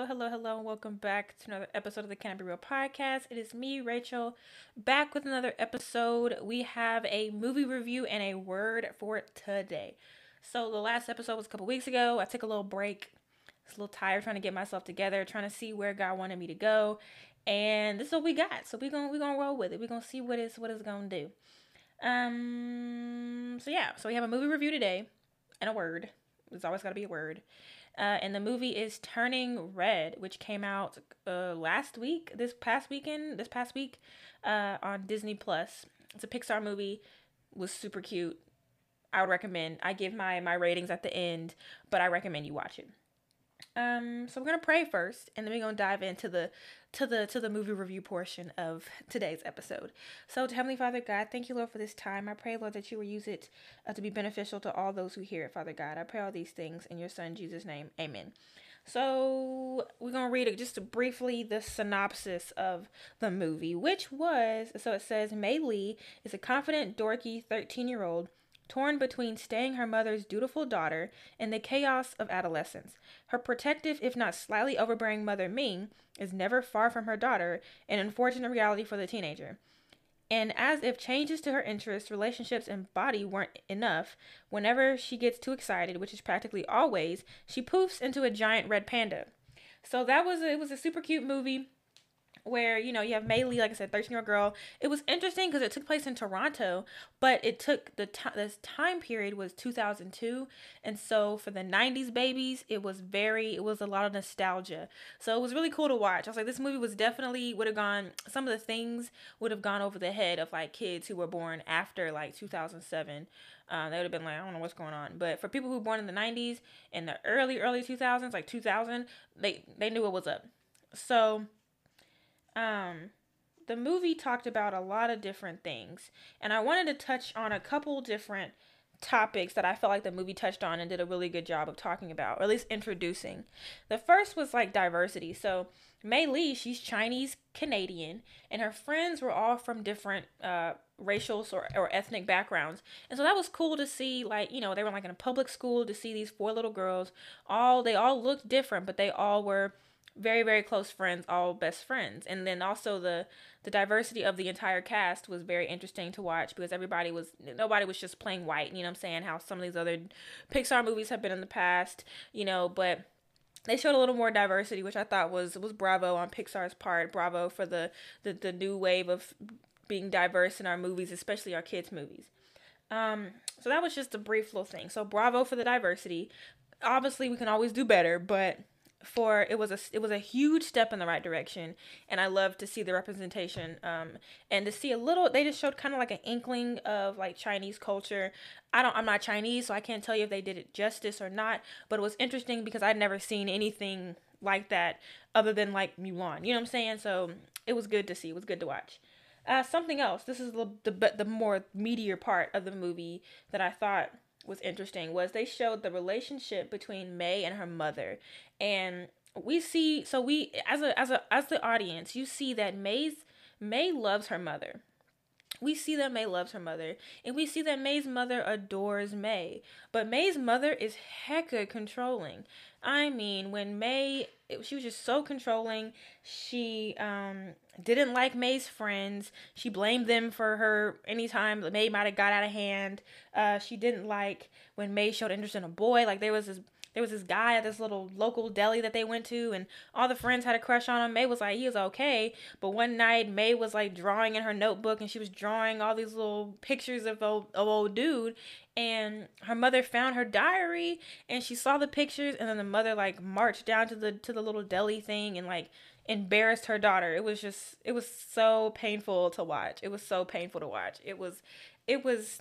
Hello, hello, hello, and welcome back to another episode of the Can I Be Real podcast. It is me, Rachel, back with another episode. We have a movie review and a word for today. So, the last episode was a couple weeks ago. I took a little break. I was a little tired trying to get myself together, trying to see where God wanted me to go. And this is what we got. So we're gonna we're gonna roll with it. We're gonna see what it's what it's gonna do. Um so yeah, so we have a movie review today and a word. There's always gotta be a word. Uh, and the movie is Turning Red, which came out uh, last week, this past weekend, this past week, uh, on Disney Plus. It's a Pixar movie, was super cute. I would recommend. I give my my ratings at the end, but I recommend you watch it. Um, so we're gonna pray first, and then we're gonna dive into the to the to the movie review portion of today's episode. So, to Heavenly Father God, thank you, Lord, for this time. I pray, Lord, that you will use it uh, to be beneficial to all those who hear it, Father God. I pray all these things in your Son Jesus' name, Amen. So we're gonna read just briefly the synopsis of the movie, which was so it says Mei Lee is a confident, dorky 13 year old torn between staying her mother's dutiful daughter and the chaos of adolescence. Her protective, if not slightly overbearing mother Ming is never far from her daughter, an unfortunate reality for the teenager. And as if changes to her interests, relationships, and body weren't enough, whenever she gets too excited, which is practically always, she poofs into a giant red panda. So that was a, it was a super cute movie where you know you have Mei Lee, like I said, thirteen year old girl. It was interesting because it took place in Toronto, but it took the. This time period was two thousand two, and so for the nineties babies, it was very. It was a lot of nostalgia. So it was really cool to watch. I was like, this movie was definitely would have gone. Some of the things would have gone over the head of like kids who were born after like two thousand seven. Uh, they would have been like, I don't know what's going on. But for people who were born in the 90s and the early, early 2000s, like 2000, they, they knew what was up. So um the movie talked about a lot of different things. And i wanted to touch on a couple different topics that i felt like the movie touched on and did a really good job of talking about or at least introducing. The first was like diversity. So mei lee she's chinese canadian and her friends were all from different uh racial or, or ethnic backgrounds. And so that was cool to see like you know they were like in a public school to see these four little girls. All they all looked different but they all were very very close friends all best friends. And then also the the diversity of the entire cast was very interesting to watch because everybody was nobody was just plain white you know what i'm saying? How some of these other pixar movies have been in the past you know but they showed a little more diversity which i thought was was bravo on pixar's part bravo for the the, the new wave of being diverse in our movies especially our kids movies. Um so that was just a brief little thing. So bravo for the diversity. Obviously we can always do better but for it was a it was a huge step in the right direction and i love to see the representation um and to see a little they just showed kind of like an inkling of like chinese culture. I don't i'm not chinese so i can't tell you if they did it justice or not but it was interesting because i'd never seen anything like that other than like mulan you know what i'm saying? So it was good to see it was good to watch. Uh something else this is the the, the more meatier part of the movie that i thought was interesting was they showed the relationship between Mei and her mother. And we see so we as a as a as the audience, you see that Mei's Mei loves her mother. We see that Mei loves her mother, and we see that Mei's mother adores Mei. But Mei's mother is hecka controlling. I mean, when Mei, she was just so controlling. She um didn't like Mei's friends. She blamed them for her anytime Mei might have got out of hand. Uh, she didn't like when Mei showed interest in a boy. Like there was this there was this guy at this little local deli that they went to and all the friends had a crush on him. Mei was like, he was okay. But one night Mei was like drawing in her notebook and she was drawing all these little pictures of old, of old dude and her mother found her diary and she saw the pictures and then the mother like marched down to the to the little deli thing and like embarrassed her daughter. It was just it was so painful to watch. It was so painful to watch. It was it was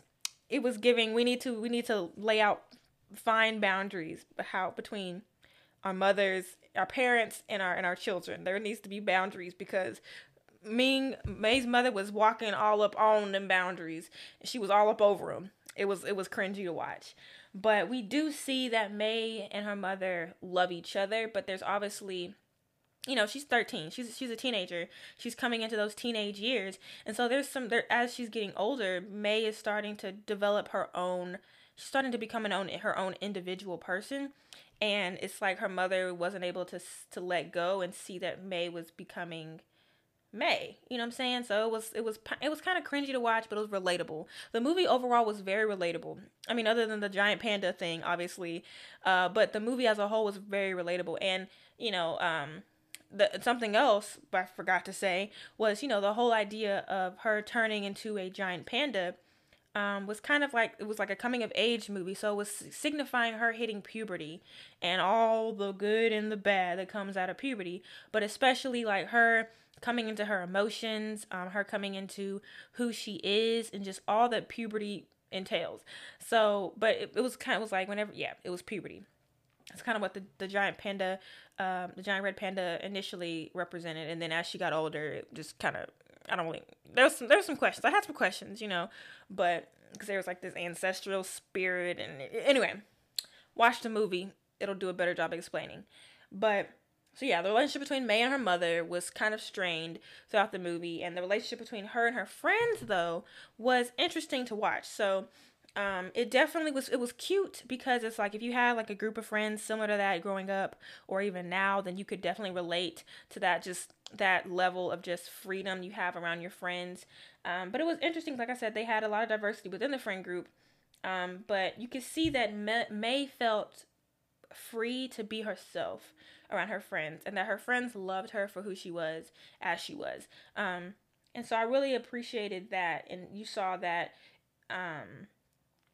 it was giving we need to we need to lay out fine boundaries how between our mothers, our parents and our and our children. There needs to be boundaries because Ming Mei's mother was walking all up on them boundaries. She was all up over them. It was it was cringy to watch. But we do see that Mei and her mother love each other, but there's obviously you know she's 13 she's she's a teenager she's coming into those teenage years and so there's some there as she's getting older mei is starting to develop her own starting to become an own her own individual person and it's like her mother wasn't able to to let go and see that Mei was becoming Mei. You know what I'm saying? So it was it was it was kind of cringy to watch, but it was relatable. The movie overall was very relatable. I mean, other than the giant panda thing, obviously, uh, but the movie as a whole was very relatable. And you know, um, the something else I forgot to say was you know the whole idea of her turning into a giant panda um, was kind of like it was like a coming of age movie, so it was signifying her hitting puberty and all the good and the bad that comes out of puberty, but especially like her coming into her emotions, um, her coming into who she is, and just all that puberty entails. So, but it, it was kind of was like whenever, yeah, it was puberty. It's kind of what the, the giant panda, um, the giant red panda initially represented, and then as she got older, it just kind of I don't really. There's some there's some questions. I had some questions, you know, but because there was like this ancestral spirit, and anyway, watch the movie. It'll do a better job explaining. But so yeah, the relationship between Mei and her mother was kind of strained throughout the movie, and the relationship between her and her friends though was interesting to watch. So um, it definitely was it was cute because it's like if you had like a group of friends similar to that growing up or even now then you could definitely relate to that just that level of just freedom you have around your friends. Um, but it was interesting like i said they had a lot of diversity within the friend group. Um, but you could see that mei felt free to be herself around her friends and that her friends loved her for who she was as she was. Um, and so i really appreciated that and you saw that um,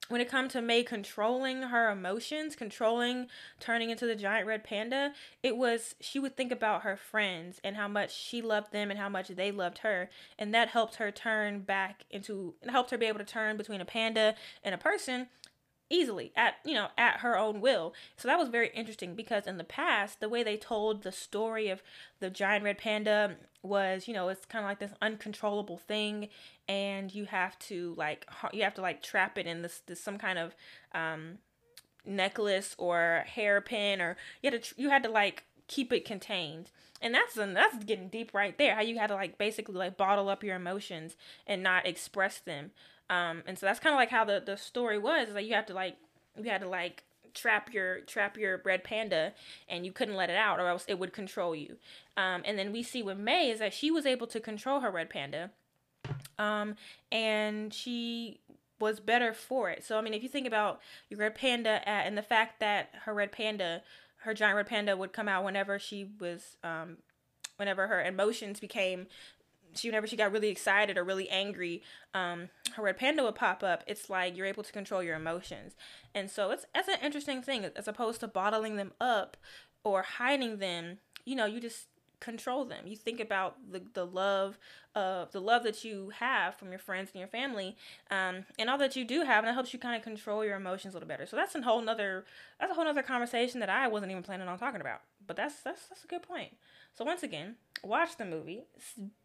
when it comes to Mei controlling her emotions, controlling turning into the giant red panda, it was she would think about her friends and how much she loved them and how much they loved her, and that helped her turn back into helped her be able to turn between a panda and a person easily at you know at her own will. So that was very interesting because in the past the way they told the story of the giant red panda was you know it's kind of like this uncontrollable thing and you have to like you have to like trap it in this, this some kind of um necklace or hairpin or you had to you had to like keep it contained. And that's that's getting deep right there how you had to like basically like bottle up your emotions and not express them um, and so that's kind of like how the, the story was. Like you have to like you had to like trap your trap your red panda and you couldn't let it out or else it would control you. Um, and then we see with Mei is that she was able to control her red panda. Um, and she was better for it. So I mean, if you think about your red panda uh, and the fact that her red panda, her giant red panda would come out whenever she was um, whenever her emotions became she whenever she got really excited or really angry, um, her red panda would pop up. It's like you're able to control your emotions, and so it's that's an interesting thing as opposed to bottling them up or hiding them. You know, you just control them. You think about the the love of the love that you have from your friends and your family, um, and all that you do have, and it helps you kind of control your emotions a little better. So that's a whole nother that's a whole nother conversation that I wasn't even planning on talking about. But that's that's that's a good point. So once again, watch the movie,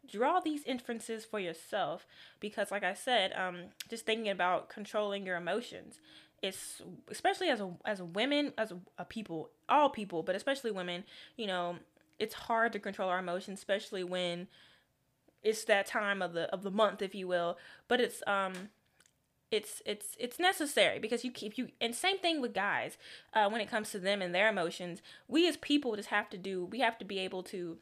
draw these inferences for yourself because like I said, um just thinking about controlling your emotions it's especially as a as women as a, a people all people but especially women you know it's hard to control our emotions especially when it's that time of the of the month if you will. But it's um it's it's it's necessary because you keep you and same thing with guys uh, when it comes to them and their emotions we as people just have to do we have to be able to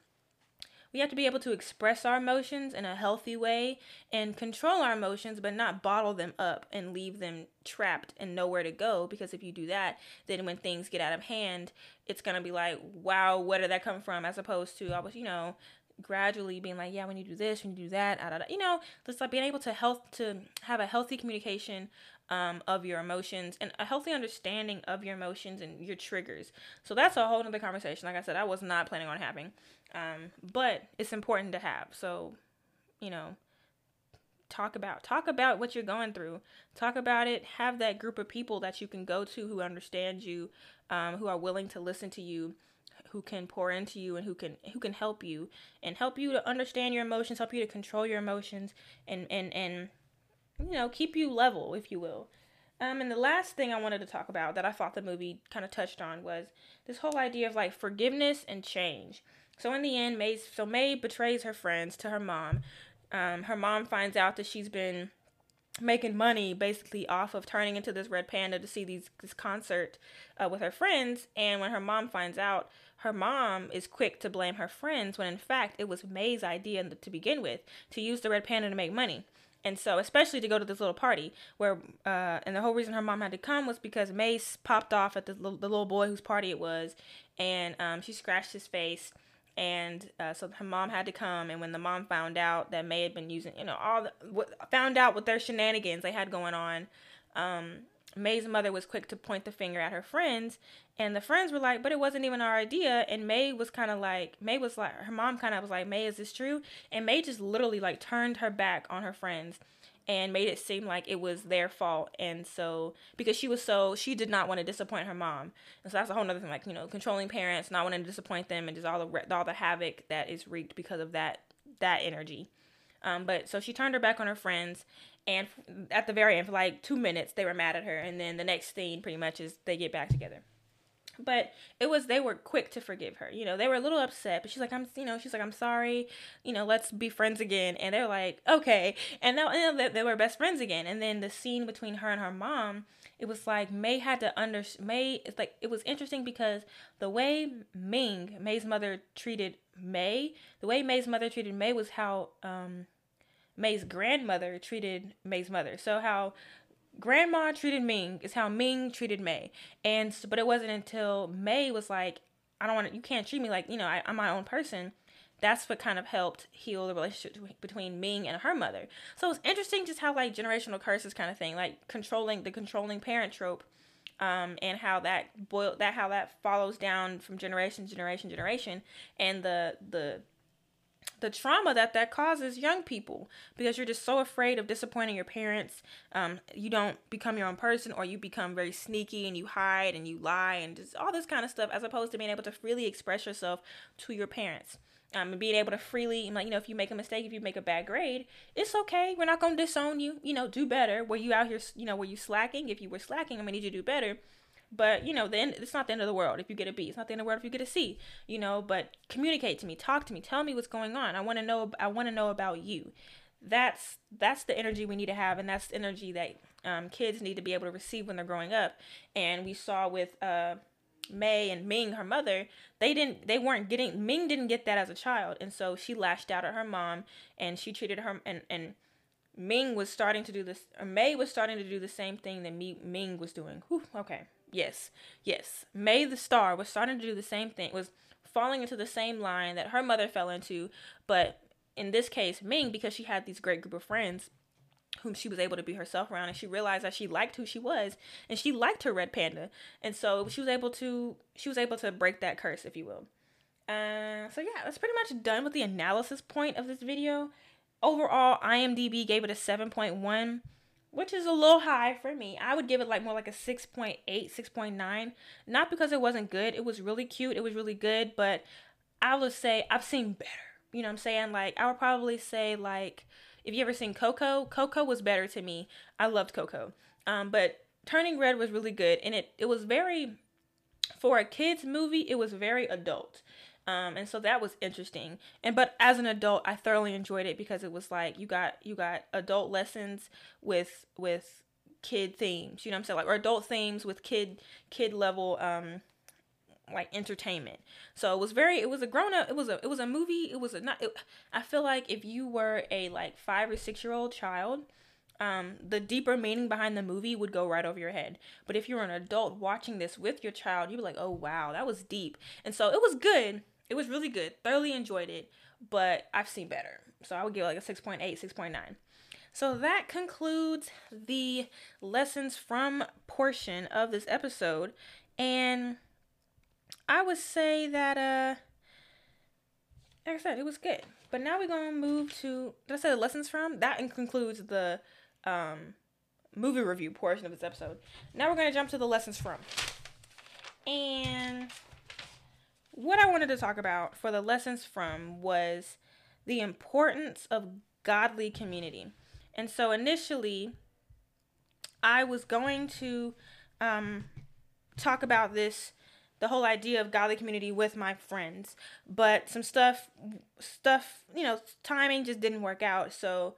we have to be able to express our emotions in a healthy way and control our emotions but not bottle them up and leave them trapped and nowhere to go because if you do that then when things get out of hand it's going to be like wow where did that come from? As opposed to i was you know gradually being like, yeah, when you do this, when you do that, da, da, da. you know, just like being able to help to have a healthy communication um, of your emotions and a healthy understanding of your emotions and your triggers. So that's a whole other conversation. Like I said, I was not planning on having, um, but it's important to have. So, you know, talk about talk about what you're going through. Talk about it. Have that group of people that you can go to who understand you, um, who are willing to listen to you who can pour into you and who can who can help you and help you to understand your emotions, help you to control your emotions and and and you know, keep you level, if you will. Um, and the last thing I wanted to talk about that I thought the movie kind of touched on was this whole idea of like forgiveness and change. So in the end, Mei so Mei betrays her friends to her mom. Um, her mom finds out that she's been making money basically off of turning into this red panda to see these this concert uh, with her friends. And when her mom finds out her mom is quick to blame her friends when in fact it was Mei's idea to begin with to use the red panda to make money. And so especially to go to this little party where uh, and the whole reason her mom had to come was because Mei's popped off at the, the little boy whose party it was. And um, she scratched his face and uh, so her mom had to come and when the mom found out that mei had been using you know all the, what, found out what their shenanigans they had going on um, mei's mother was quick to point the finger at her friends and the friends were like but it wasn't even our idea and mei was kind of like mei was like her mom kind of was like mei is this true? And mei just literally like turned her back on her friends and made it seem like it was their fault. And so, because she was so, she did not want to disappoint her mom. And so that's a whole other thing, like, you know, controlling parents, not wanting to disappoint them, and just all the, all the havoc that is wreaked because of that, that energy. Um, but so she turned her back on her friends. And at the very end, for like two minutes, they were mad at her. And then the next scene pretty much is they get back together but it was they were quick to forgive her. You know they were a little upset but she's like i'm you know she's like i'm sorry. You know let's be friends again. And they're like okay. And now you know, they, they were best friends again. And then the scene between her and her mom it was like mei had to under mei it's like it was interesting because the way ming mei's mother treated mei the way mei's mother treated mei was how um Mei's grandmother treated Mei's mother. So how grandma treated Ming is how Ming treated Mei. And but it wasn't until Mei was like, I don't want to, you can't treat me like, you know, I, I'm my own person. That's what kind of helped heal the relationship between Ming and her mother. So it's interesting just how like generational curses kind of thing, like controlling the controlling parent trope, um, and how that boil that how that follows down from generation to generation generation, and the the the trauma that that causes young people because you're just so afraid of disappointing your parents. Um, you don't become your own person or you become very sneaky and you hide and you lie and just all this kind of stuff as opposed to being able to freely express yourself to your parents. Um, and being able to freely like you know if you make a mistake if you make a bad grade it's okay. We're not going to disown you. You know do better. Were you out here you know were you slacking? If you were slacking i'm going to need you to do better but you know, then it's not the end of the world if you get a B. It's not the end of the world if you get a C. You know, but communicate to me, talk to me, tell me what's going on. I want to know. I want to know about you. That's that's the energy we need to have, and that's the energy that um, kids need to be able to receive when they're growing up. And we saw with uh, Mei and Ming, her mother, they didn't they weren't getting Ming didn't get that as a child, and so she lashed out at her mom, and she treated her and and Ming was starting to do this. Or Mei was starting to do the same thing that me Ming was doing. Whew, okay, Yes, yes. Mei the star was starting to do the same thing, was falling into the same line that her mother fell into, but in this case, Ming, because she had these great group of friends whom she was able to be herself around and she realized that she liked who she was and she liked her red panda and so she was able to she was able to break that curse if you will. Uh, so yeah that's pretty much done with the analysis point of this video. Overall imdb gave it a 7.1 which is a little high for me. I would give it like more like a 6.8, 6.9. Not because it wasn't good. It was really cute. It was really good, but I would say I've seen better. You know what I'm saying? Like I would probably say like if you ever seen Coco, Coco was better to me. I loved Coco. Um but Turning Red was really good and it it was very for a kids movie, it was very adult. Um, and so that was interesting. And but as an adult, I thoroughly enjoyed it because it was like you got you got adult lessons with with kid themes. You know what I'm saying? Like or adult themes with kid kid level um like entertainment. So it was very it was a grown up it was a it was a movie. It was a not it, I feel like if you were a like 5 or 6 year old child, um, the deeper meaning behind the movie would go right over your head. But if you're an adult watching this with your child, you'd be like, oh wow, that was deep. And so it was good. It was really good. Thoroughly enjoyed it, but I've seen better. So I would give it like a 6.8, 6.9. So that concludes the lessons from portion of this episode. And I would say that uh like I said, it was good. But now we're gonna move to did I say the lessons from? That concludes the um movie review portion of this episode. Now we're gonna jump to the lessons from. And what I wanted to talk about for the lessons from was the importance of godly community. And so initially, I was going to um, talk about this the whole idea of godly community with my friends but some stuff stuff you know timing just didn't work out so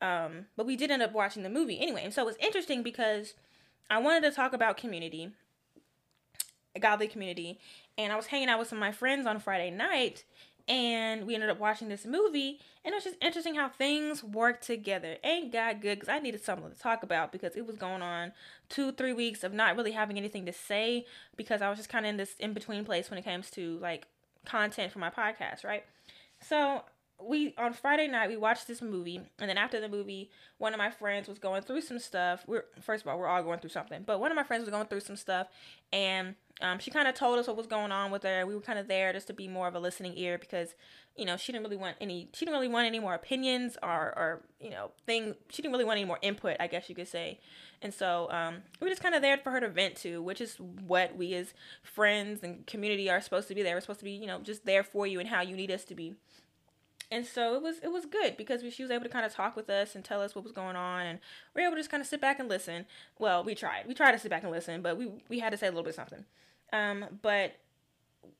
Um, but we did end up watching the movie anyway. And so it was interesting because I wanted to talk about community, godly community. And I was hanging out with some of my friends on Friday night and we ended up watching this movie and it was just interesting how things work together. Ain't god good? Because i needed something to talk about because it was going on two three weeks of not really having anything to say because i was just kind of in this in between place when it comes to like content for my podcast right? So we on Friday night we watched this movie, and then after the movie, one of my friends was going through some stuff. We're first of all we're all going through something, but one of my friends was going through some stuff, and um, she kind of told us what was going on with her. We were kind of there just to be more of a listening ear because you know she didn't really want any she didn't really want any more opinions or or you know thing she didn't really want any more input I guess you could say, and so um, we were just kind of there for her to vent to, which is what we as friends and community are supposed to be there. We're supposed to be you know just there for you and how you need us to be and so it was it was good because she was able to kind of talk with us and tell us what was going on and we are able to just kind of sit back and listen. Well we tried we tried to sit back and listen but we we had to say a little bit something. Um but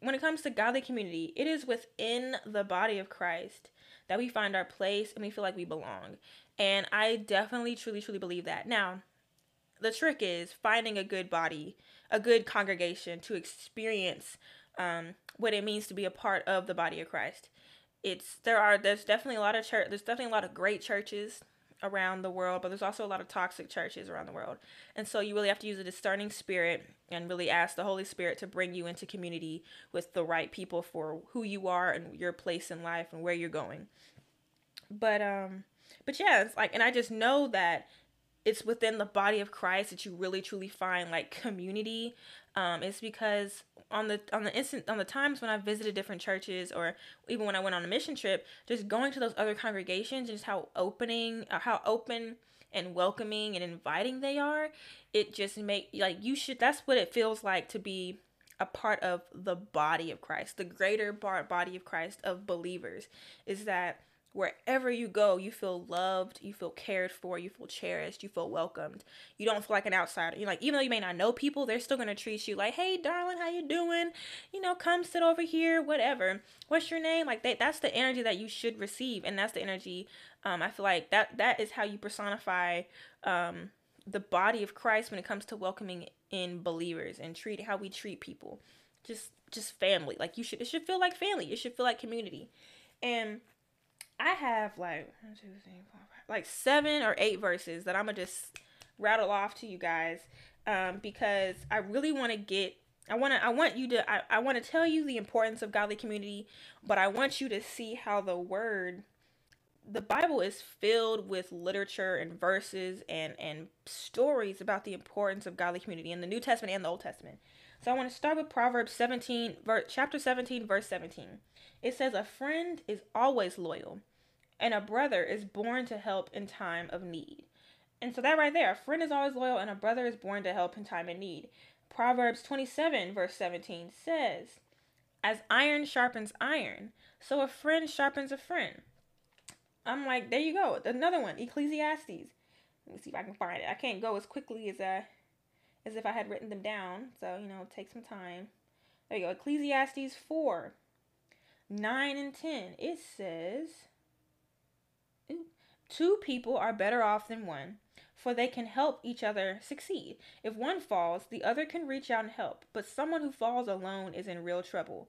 when it comes to godly community it is within the body of christ that we find our place and we feel like we belong. And i definitely truly truly believe that. Now the trick is finding a good body a good congregation to experience um, what it means to be a part of the body of christ it's there are there's definitely a lot of church there's definitely a lot of great churches around the world, but there's also a lot of toxic churches around the world. And so you really have to use a discerning spirit and really ask the Holy Spirit to bring you into community with the right people for who you are and your place in life and where you're going. But um but yeah, it's like and I just know that it's within the body of Christ that you really truly find like community. Um, it's because on the on the instant on the times when I visited different churches or even when I went on a mission trip, just going to those other congregations and just how opening uh, how open and welcoming and inviting they are, it just make like you should that's what it feels like to be a part of the body of Christ, the greater body of Christ of believers is that wherever you go, you feel loved, you feel cared for, you feel cherished, you feel welcomed. You don't feel like an outsider. You're like, even though you may not know people, they're still gonna treat you like, hey, darling, how you doing? You know, come sit over here, whatever. What's your name? Like that. That's the energy that you should receive, and that's the energy. Um, I feel like that that is how you personify um the body of Christ when it comes to welcoming in believers and treat how we treat people. Just just family. Like you should it should feel like family. It should feel like community. And I have like like seven or eight verses that I'm gonna just rattle off to you guys um, because I really want to get. I want to. I want you to. I, I want to tell you the importance of godly community, but I want you to see how the word, the Bible is filled with literature and verses and and stories about the importance of godly community in the New Testament and the Old Testament. So I want to start with Proverbs 17, ver- chapter 17, verse 17. It says, A friend is always loyal, and a brother is born to help in time of need. And so that right there, a friend is always loyal, and a brother is born to help in time of need. Proverbs 27, verse 17 says, As iron sharpens iron, so a friend sharpens a friend. I'm like, there you go. Another one, Ecclesiastes. Let me see if I can find it. I can't go as quickly as I as if I had written them down. So, you know, take some time. There you go. Ecclesiastes 4, 9 and 10. It says, Two people are better off than one, for they can help each other succeed. If one falls, the other can reach out and help, but someone who falls alone is in real trouble.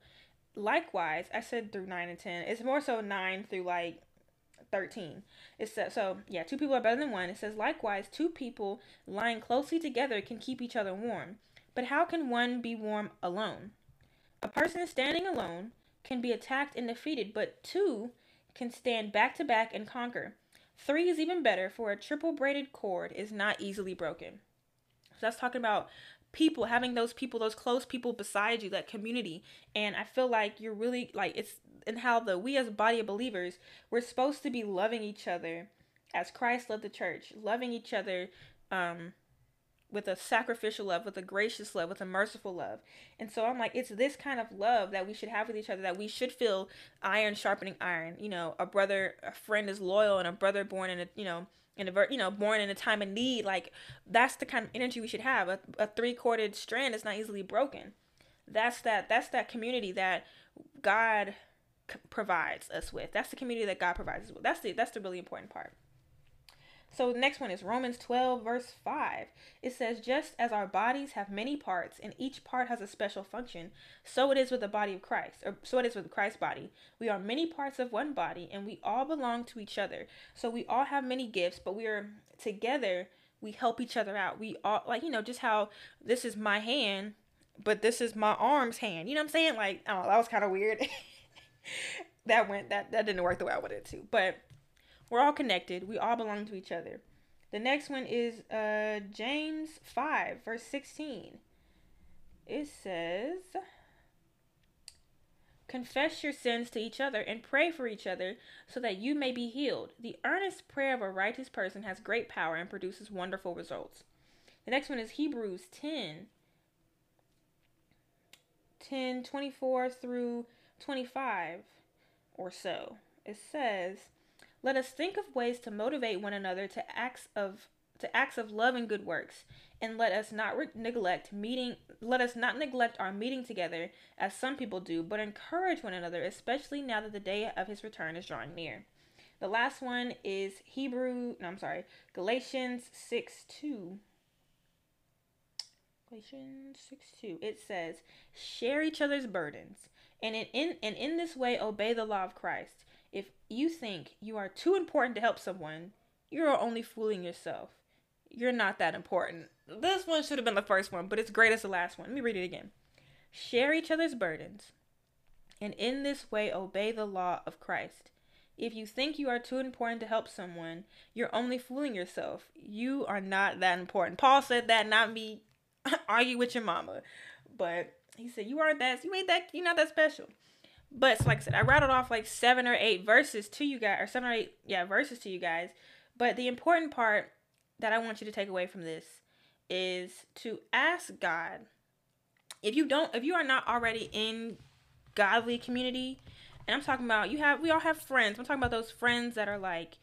Likewise, I said through 9 and 10. It's more so 9 through like 13. It says uh, so yeah, two people are better than one. It says likewise, two people lying closely together can keep each other warm. But how can one be warm alone? A person standing alone can be attacked and defeated, but two can stand back to back and conquer. Three is even better, for a triple braided cord is not easily broken. So that's talking about people having those people those close people beside you that community and i feel like you're really like it's and how the we as a body of believers we're supposed to be loving each other as christ loved the church loving each other um with a sacrificial love with a gracious love with a merciful love. And so i'm like it's this kind of love that we should have with each other that we should feel iron sharpening iron. You know a brother a friend is loyal and a brother born in a you know in a you know born in a time of need. Like that's the kind of energy we should have. A, a three-corded strand is not easily broken. That's that that's that community that god c- provides us with. That's the community that god provides us with. That's the that's the really important part So the next one is Romans 12, verse 5. It says, Just as our bodies have many parts and each part has a special function, so it is with the body of Christ, or so it is with Christ's body. We are many parts of one body and we all belong to each other. So we all have many gifts, but we are together, we help each other out. We all, like, you know, just how this is my hand, but this is my arm's hand. You know what I'm saying? Like, oh, that was kind of weird. that went, that, that didn't work the way I wanted it to. But we're all connected. We all belong to each other. The next one is uh, James 5, verse 16. It says, Confess your sins to each other and pray for each other so that you may be healed. The earnest prayer of a righteous person has great power and produces wonderful results. The next one is Hebrews 10, 10 24 through 25 or so. It says, let us think of ways to motivate one another to acts of to acts of love and good works, and let us not re- neglect meeting. Let us not neglect our meeting together, as some people do, but encourage one another, especially now that the day of His return is drawing near. The last one is Hebrew. No, I'm sorry, Galatians six two. Galatians six two. It says, "Share each other's burdens, and in and in this way obey the law of Christ." You think you are too important to help someone, you're only fooling yourself. You're not that important. This one should have been the first one, but it's great as the last one. Let me read it again. Share each other's burdens, and in this way obey the law of Christ. If you think you are too important to help someone, you're only fooling yourself. You are not that important. Paul said that, not me. Argue with your mama. But he said, You aren't that, you ain't that, you're not that special. But like I said, I rattled off like seven or eight verses to you guys, or seven or eight, yeah, verses to you guys. But the important part that I want you to take away from this is to ask God. If you don't, if you are not already in godly community, and I'm talking about you have, we all have friends. I'm talking about those friends that are like,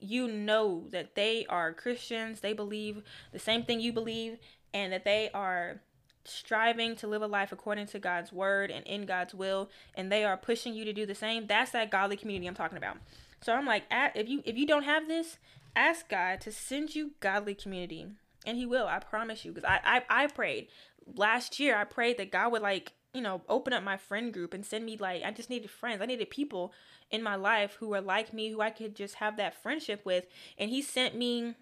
you know that they are Christians, they believe the same thing you believe, and that they are striving to live a life according to God's word and in God's will, and they are pushing you to do the same, that's that godly community I'm talking about. So I'm like, if you if you don't have this, ask God to send you godly community, and He will. I promise you. Because I, I I prayed last year. I prayed that God would like you know open up my friend group and send me like I just needed friends. I needed people in my life who were like me, who I could just have that friendship with, and He sent me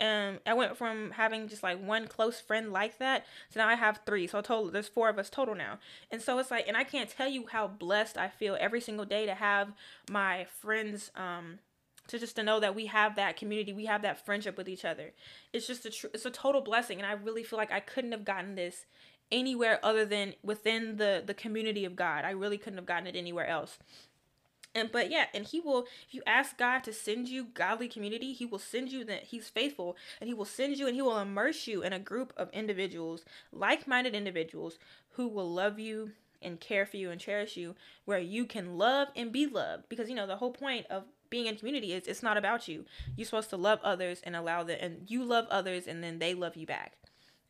um I went from having just like one close friend like that to now I have three. So total there's four of us total now. And so it's like and I can't tell you how blessed I feel every single day to have my friends um to just to know that we have that community, we have that friendship with each other. It's just a tr- it's a total blessing and I really feel like I couldn't have gotten this anywhere other than within the the community of God. I really couldn't have gotten it anywhere else. And but yeah, and he will if you ask God to send you godly community, he will send you that he's faithful and he will send you and he will immerse you in a group of individuals, like-minded individuals who will love you and care for you and cherish you where you can love and be loved because you know the whole point of being in community is it's not about you. You're supposed to love others and allow them and you love others and then they love you back.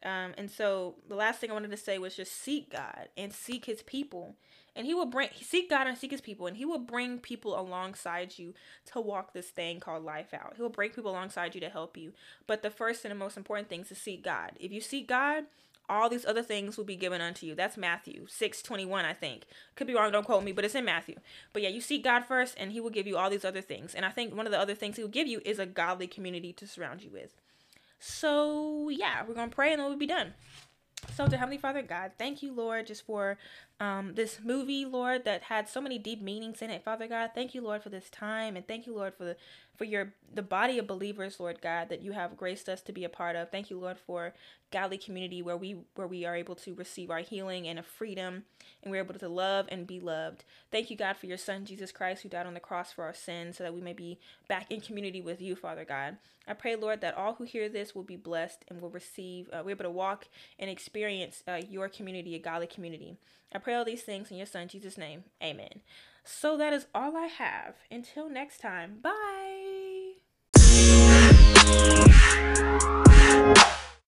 Um, and so the last thing I wanted to say was just seek God and seek his people and he will bring seek God and seek his people and he will bring people alongside you to walk this thing called life out. He'll bring people alongside you to help you. But the first and the most important thing is to seek God. If you seek God, all these other things will be given unto you. That's Matthew 6 21, I think. Could be wrong, don't quote me, but it's in Matthew. But yeah, you seek God first, and He will give you all these other things. And I think one of the other things He will give you is a godly community to surround you with. So yeah, we're gonna pray and then we'll be done. So, to Heavenly Father God, thank you, Lord, just for um, this movie, Lord, that had so many deep meanings in it, Father God. Thank you, Lord, for this time, and thank you, Lord, for the for your the body of believers, Lord God, that you have graced us to be a part of. Thank you, Lord, for godly community where we where we are able to receive our healing and a freedom, and we're able to love and be loved. Thank you, God, for your Son Jesus Christ, who died on the cross for our sins, so that we may be back in community with you, Father God. I pray, Lord, that all who hear this will be blessed and will receive. Uh, we're able to walk and experience uh, your community, a godly community. I pray all these things in your Son Jesus' name. Amen. So that is all I have. Until next time, bye.